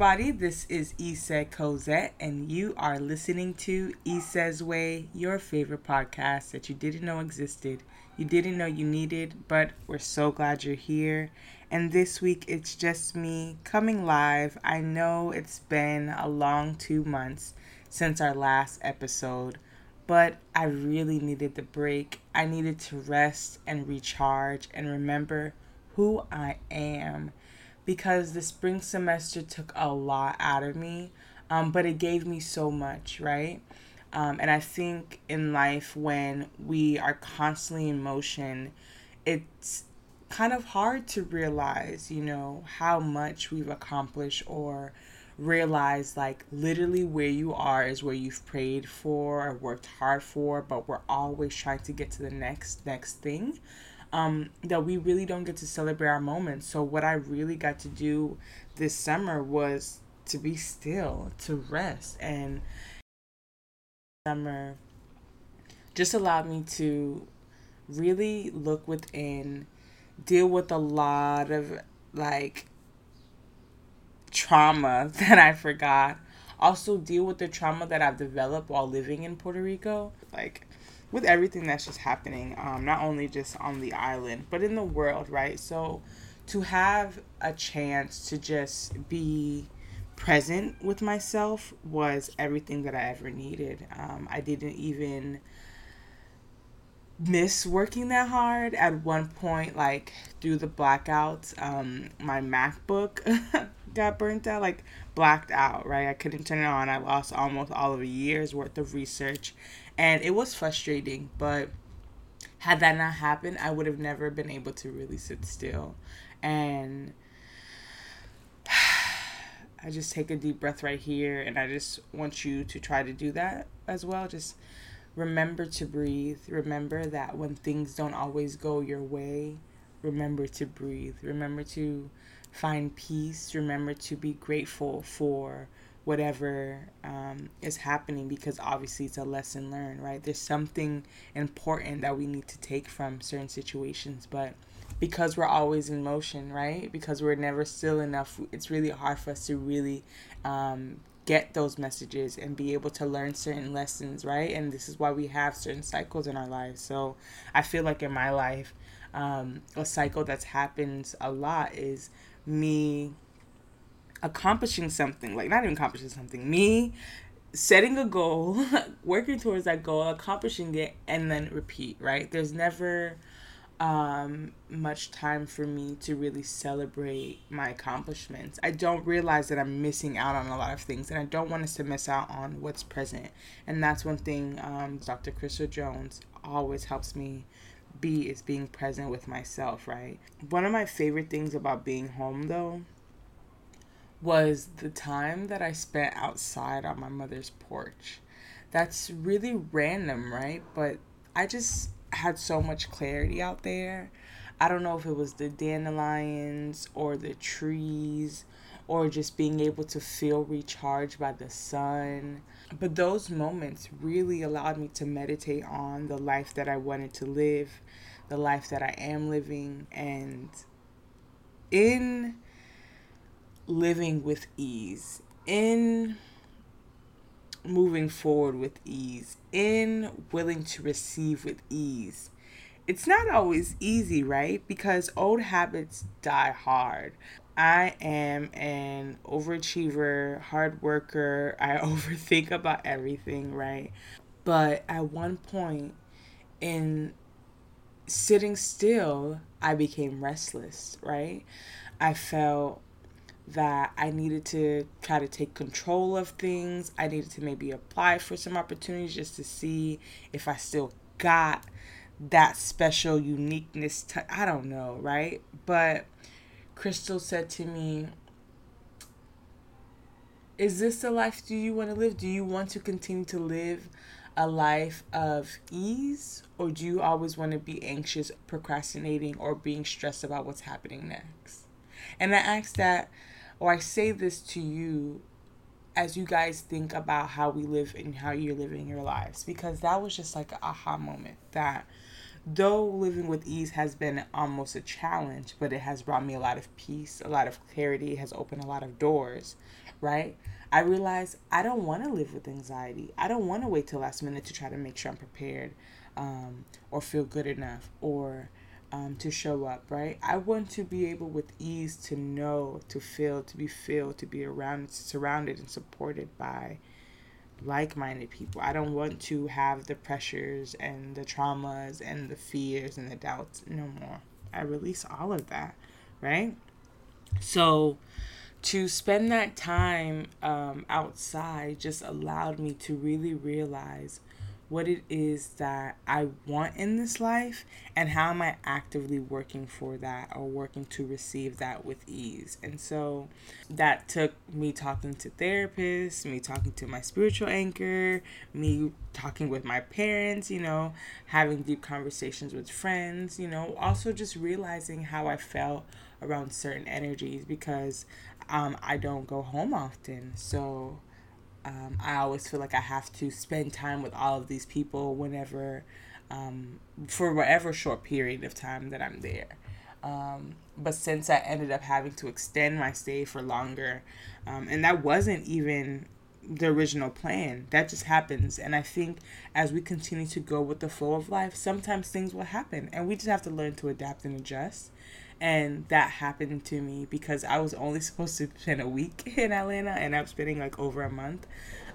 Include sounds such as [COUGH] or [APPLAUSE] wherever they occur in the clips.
everybody. This is Essah Cozett, and you are listening to Essah's Way, your favorite podcast that you didn't know existed, you didn't know you needed, but we're so glad you're here. And this week it's just me coming live. I know it's been a long two months since our last episode, but I really needed the break. I needed to rest and recharge and remember who I am because the spring semester took a lot out of me, um, but it gave me so much, right? Um, and I think in life, when we are constantly in motion, it's kind of hard to realize, you know, how much we've accomplished or realize like literally where you are is where you've prayed for or worked hard for, but we're always trying to get to the next next thing um, that we really don't get to celebrate our moments. So, what I really got to do this summer was to be still, to rest, and summer just allowed me to really look within, deal with a lot of like trauma [LAUGHS] that I forgot. Also, deal with the trauma that I've developed while living in Puerto Rico. Like, with everything that's just happening, um, not only just on the island, but in the world, right? So to have a chance to just be present with myself was everything that I ever needed. Um, I didn't even miss working that hard. At one point like through the blackouts um my macbook [LAUGHS] got burnt out like blacked out right? I couldn't turn it on. I lost almost all of a year's worth of research. And it was frustrating but had that not happened i would have never been able to really sit still. And [SIGHS] i just take a deep breath right here and i just want you to try to do that as well. Just remember to breathe remember that when things don't always go your way remember to breathe remember to find peace remember to be grateful for whatever um, is happening because obviously it's a lesson learned, right? There's something important that we need to take from certain situations, but because we're always in motion, right? Because we're never still enough, it's really hard for us to really um, get those messages and be able to learn certain lessons, right? And this is why we have certain cycles in our lives. So I feel like in my life, um, a cycle that's happened a lot is me accomplishing something, like not even accomplishing something, me setting a goal, [LAUGHS] working towards that goal, accomplishing it, and then repeat, right? There's never um, much time for me to really celebrate my accomplishments. I don't realize that I'm missing out on a lot of things, and I don't want us to miss out on what's present. And that's one thing um, Dr. Crystal Jones always helps me be is being present with myself, right? One of my favorite things about being home, though, was the time that I spent outside on my mother's porch. That's really random, right? But I just had so much clarity out there. I don't know if it was the dandelions or the trees or just being able to feel recharged by the sun. But those moments really allowed me to meditate on the life that I wanted to live, the life that I am living, and in living with ease, in moving forward with ease, in willing to receive with ease. It's not always easy, right? Because old habits die hard. I am an overachiever, hard worker. [LAUGHS] I overthink about everything, right? But at one point in sitting still, I became restless, right? I felt that I needed to try to take control of things. I needed to maybe apply for some opportunities just to see if I still got that special uniqueness. I don't know, right? But Crystal said to me, Is this the life do you want to live? Do you want to continue to live a life of ease? Or do you always want to be anxious, procrastinating, or being stressed about what's happening next? And I asked that or I say this to you as you guys think about how we live and how you're living your lives because that was just like an aha moment that though living with ease has been almost a challenge, but it has brought me a lot of peace, a lot of clarity, has opened a lot of doors, right? I realize I don't want to live with anxiety. I don't want to wait till last minute to try to make sure I'm prepared um, or feel good enough or um, to show up, right? I want to be able with ease to know, to feel, to be filled, to be around, surrounded and supported by like minded people. I don't want to have the pressures and the traumas and the fears and the doubts no more. I release all of that, right? So, to spend that time um, outside just allowed me to really realize what it is that I want in this life and how am I actively working for that or working to receive that with ease. And so that took me talking to therapists, me talking to my spiritual anchor, me talking with my parents, you know, having deep conversations with friends, you know, also just realizing how I felt around certain energies because um, I don't go home often. So um, I always feel like I have to spend time with all of these people whenever, um, for whatever short period of time that I'm there. Um, but since I ended up having to extend my stay for longer, um, and that wasn't even the original plan, that just happens. And I think as we continue to go with the flow of life, sometimes things will happen, and we just have to learn to adapt and adjust and that happened to me because I was only supposed to spend a week [LAUGHS] in Atlanta and I'm spending like over a month.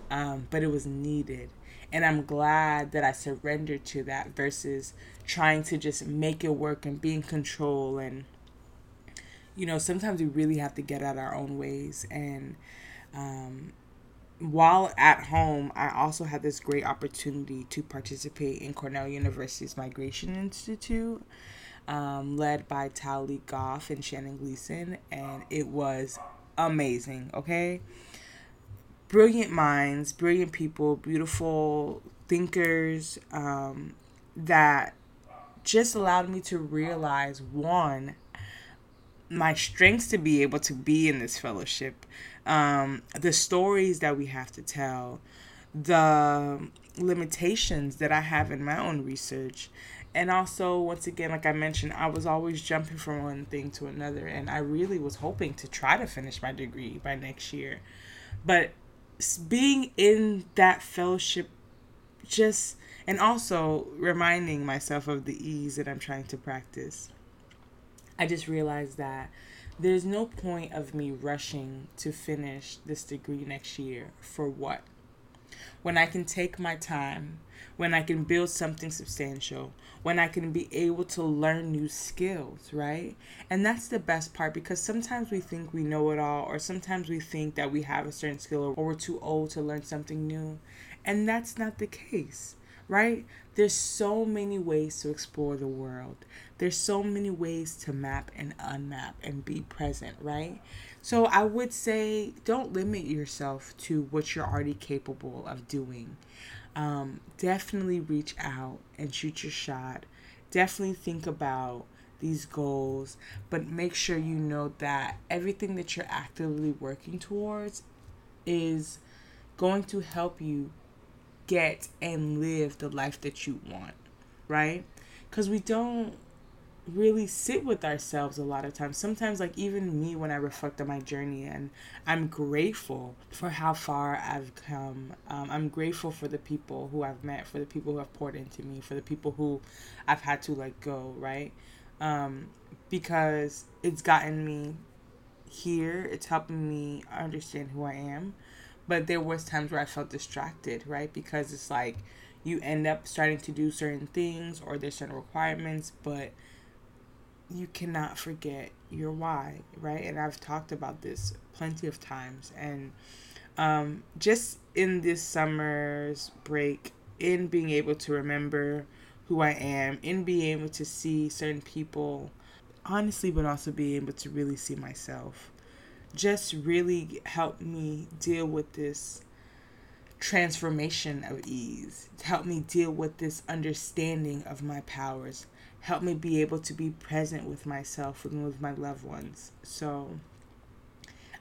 Um, but it was needed. And I'm glad that I surrendered to that versus trying to just make it work and be in control. And, you know, sometimes we really have to get out our own ways. And um, while at home, I also had this great opportunity to participate in Cornell University's Migration Institute um, led by Tali Goff and Shannon Gleeson, and it was amazing. Okay, brilliant minds, brilliant people, beautiful thinkers um, that just allowed me to realize one my strengths to be able to be in this fellowship um, the stories that we have to tell the limitations that i have in my own research and also once again like i mentioned i was always jumping from one thing to another and i really was hoping to try to finish my degree by next year. But being in that fellowship just and also reminding myself of the ease that i'm trying to practice i just realized that there's no point of me rushing to finish this degree next year for what when i can take my time when I can build something substantial, when I can be able to learn new skills, right? And that's the best part because sometimes we think we know it all, or sometimes we think that we have a certain skill, or we're too old to learn something new. And that's not the case, right? There's so many ways to explore the world. There's so many ways to map and unmap and be present, right? So I would say don't limit yourself to what you're already capable of doing um, definitely reach out and shoot your shot. Definitely think about these goals, but make sure you know that everything that you're actively working towards is going to help you get and live the life that you want, right? Because we don't really sit with ourselves a lot of times. Sometimes, like even me, when I reflect on my journey, and I'm grateful for how far I've come. Um, I'm grateful for the people who I've met, for the people who have poured into me, for the people who I've had to let go, right? Um, because it's gotten me here. It's helping me understand who I am. But there was times where I felt distracted, right? Because it's like you end up starting to do certain things or there's certain requirements, but you cannot forget your why, right? And I've talked about this plenty of times. And um, just in this summer's break, in being able to remember who I am, in being able to see certain people, honestly, but also being able to really see myself, just really helped me deal with this transformation of ease, to help me deal with this understanding of my powers, help me be able to be present with myself and with my loved ones. So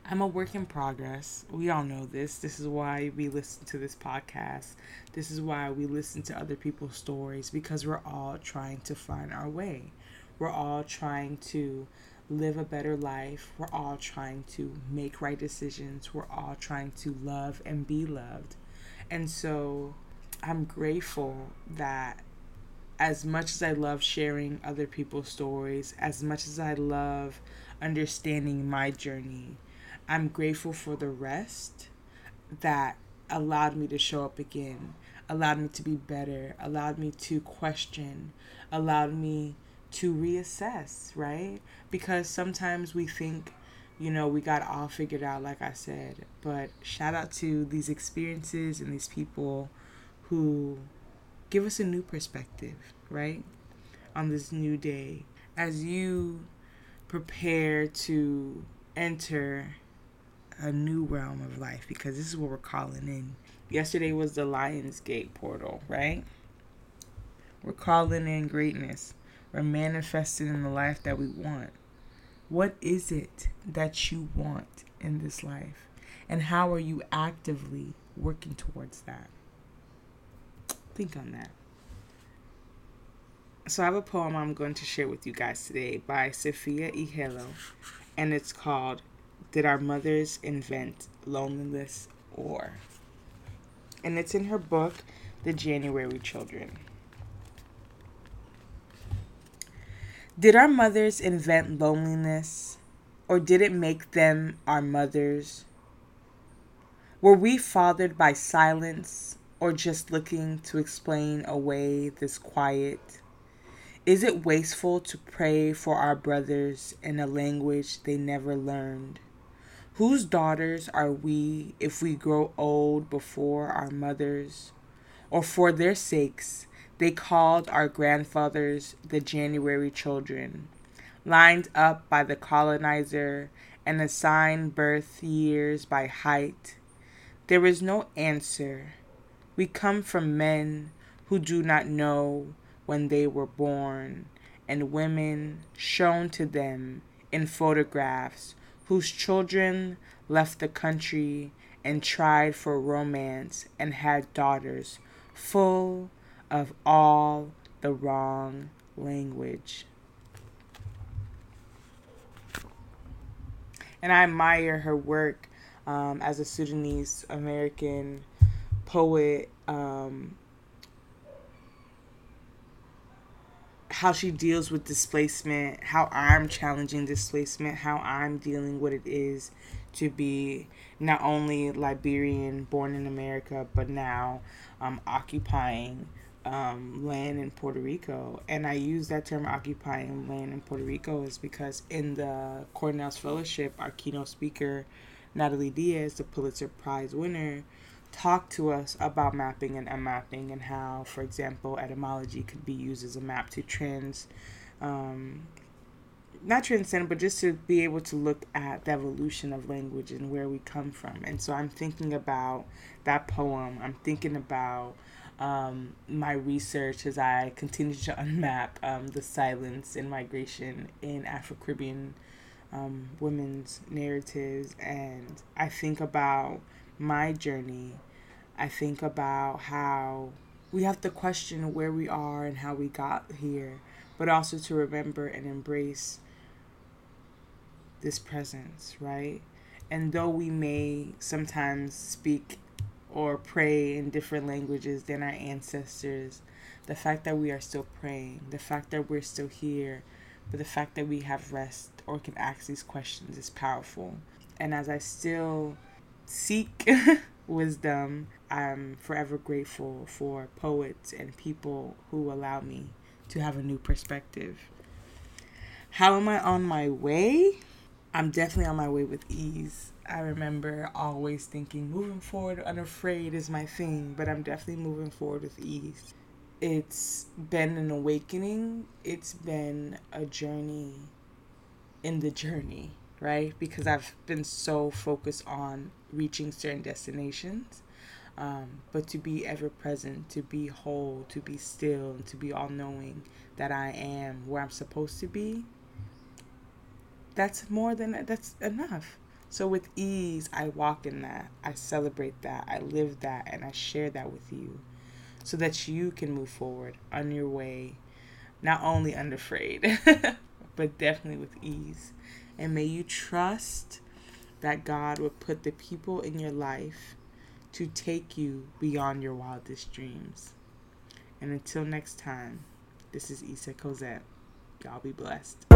I'm a work in progress. We all know this. This is why we listen to this podcast. This is why we listen to other people's stories because we're all trying to find our way. We're all trying to live a better life. We're all trying to make right decisions. We're all trying to love and be loved. And so I'm grateful that as much as I love sharing other people's stories, as much as I love understanding my journey, I'm grateful for the rest that allowed me to show up again, allowed me to be better, allowed me to question, allowed me to reassess, right? Because sometimes we think, you know, we got all figured out, like I said. But shout out to these experiences and these people who give us a new perspective, right? On this new day. As you prepare to enter a new realm of life, because this is what we're calling in. Yesterday was the Lion's Gate portal, right? We're calling in greatness. We're manifesting in the life that we want. What is it that you want in this life? And how are you actively working towards that? Think on that. So I have a poem I'm going to share with you guys today by Safia Elhillo, and it's called Did Our Mothers Invent Loneliness or? And it's in her book, The January Children. Did our mothers invent loneliness, or did it make them our mothers? Were we fathered by silence, or just looking to explain away this quiet? Is it wasteful to pray for our brothers in a language they never learned? Whose daughters are we if we grow old before our mothers? Or for their sakes, they called our grandfathers the January children, lined up by the colonizer and assigned birth years by height. There is no answer. We come from men who do not know when they were born, and women shown to them in photographs whose children left the country and tried for romance and had daughters full of all the wrong language. And I admire her work um, as a Sudanese American poet. Um, how she deals with displacement, how I'm challenging displacement, how I'm dealing what it is to be not only Liberian, born in America, but now um, occupying um, land in Puerto Rico. And I use that term occupying land in Puerto Rico is because in the Cornell's Fellowship, our keynote speaker, Natalie Diaz, the Pulitzer Prize winner, talked to us about mapping and unmapping and how, for example, etymology could be used as a map to trans. Um, not transcend, but just to be able to look at the evolution of language and where we come from. And so I'm thinking about that poem. I'm thinking about um, my research as I continue to unmap um, the silence and migration in Afro Caribbean um, women's narratives. And I think about my journey. I think about how we have to question where we are and how we got here, but also to remember and embrace this presence, right? And though we may sometimes speak or pray in different languages than our ancestors, the fact that we are still praying, the fact that we're still here, but the fact that we have rest or can ask these questions is powerful. And as I still seek [LAUGHS] wisdom, I'm forever grateful for poets and people who allow me to have a new perspective. How am I on my way? I'm definitely on my way with ease. I remember always thinking moving forward unafraid is my thing, but I'm definitely moving forward with ease. It's been an awakening, it's been a journey in the journey, right? Because I've been so focused on reaching certain destinations. Um, but to be ever present, to be whole, to be still, and to be all knowing that I am where I'm supposed to be, that's more than that's enough. So, with ease, I walk in that, I celebrate that, I live that, and I share that with you so that you can move forward on your way, not only unafraid, [LAUGHS] but definitely with ease. And may you trust that God would put the people in your life to take you beyond your wildest dreams. And until next time, this is Essah Cozett. Y'all be blessed.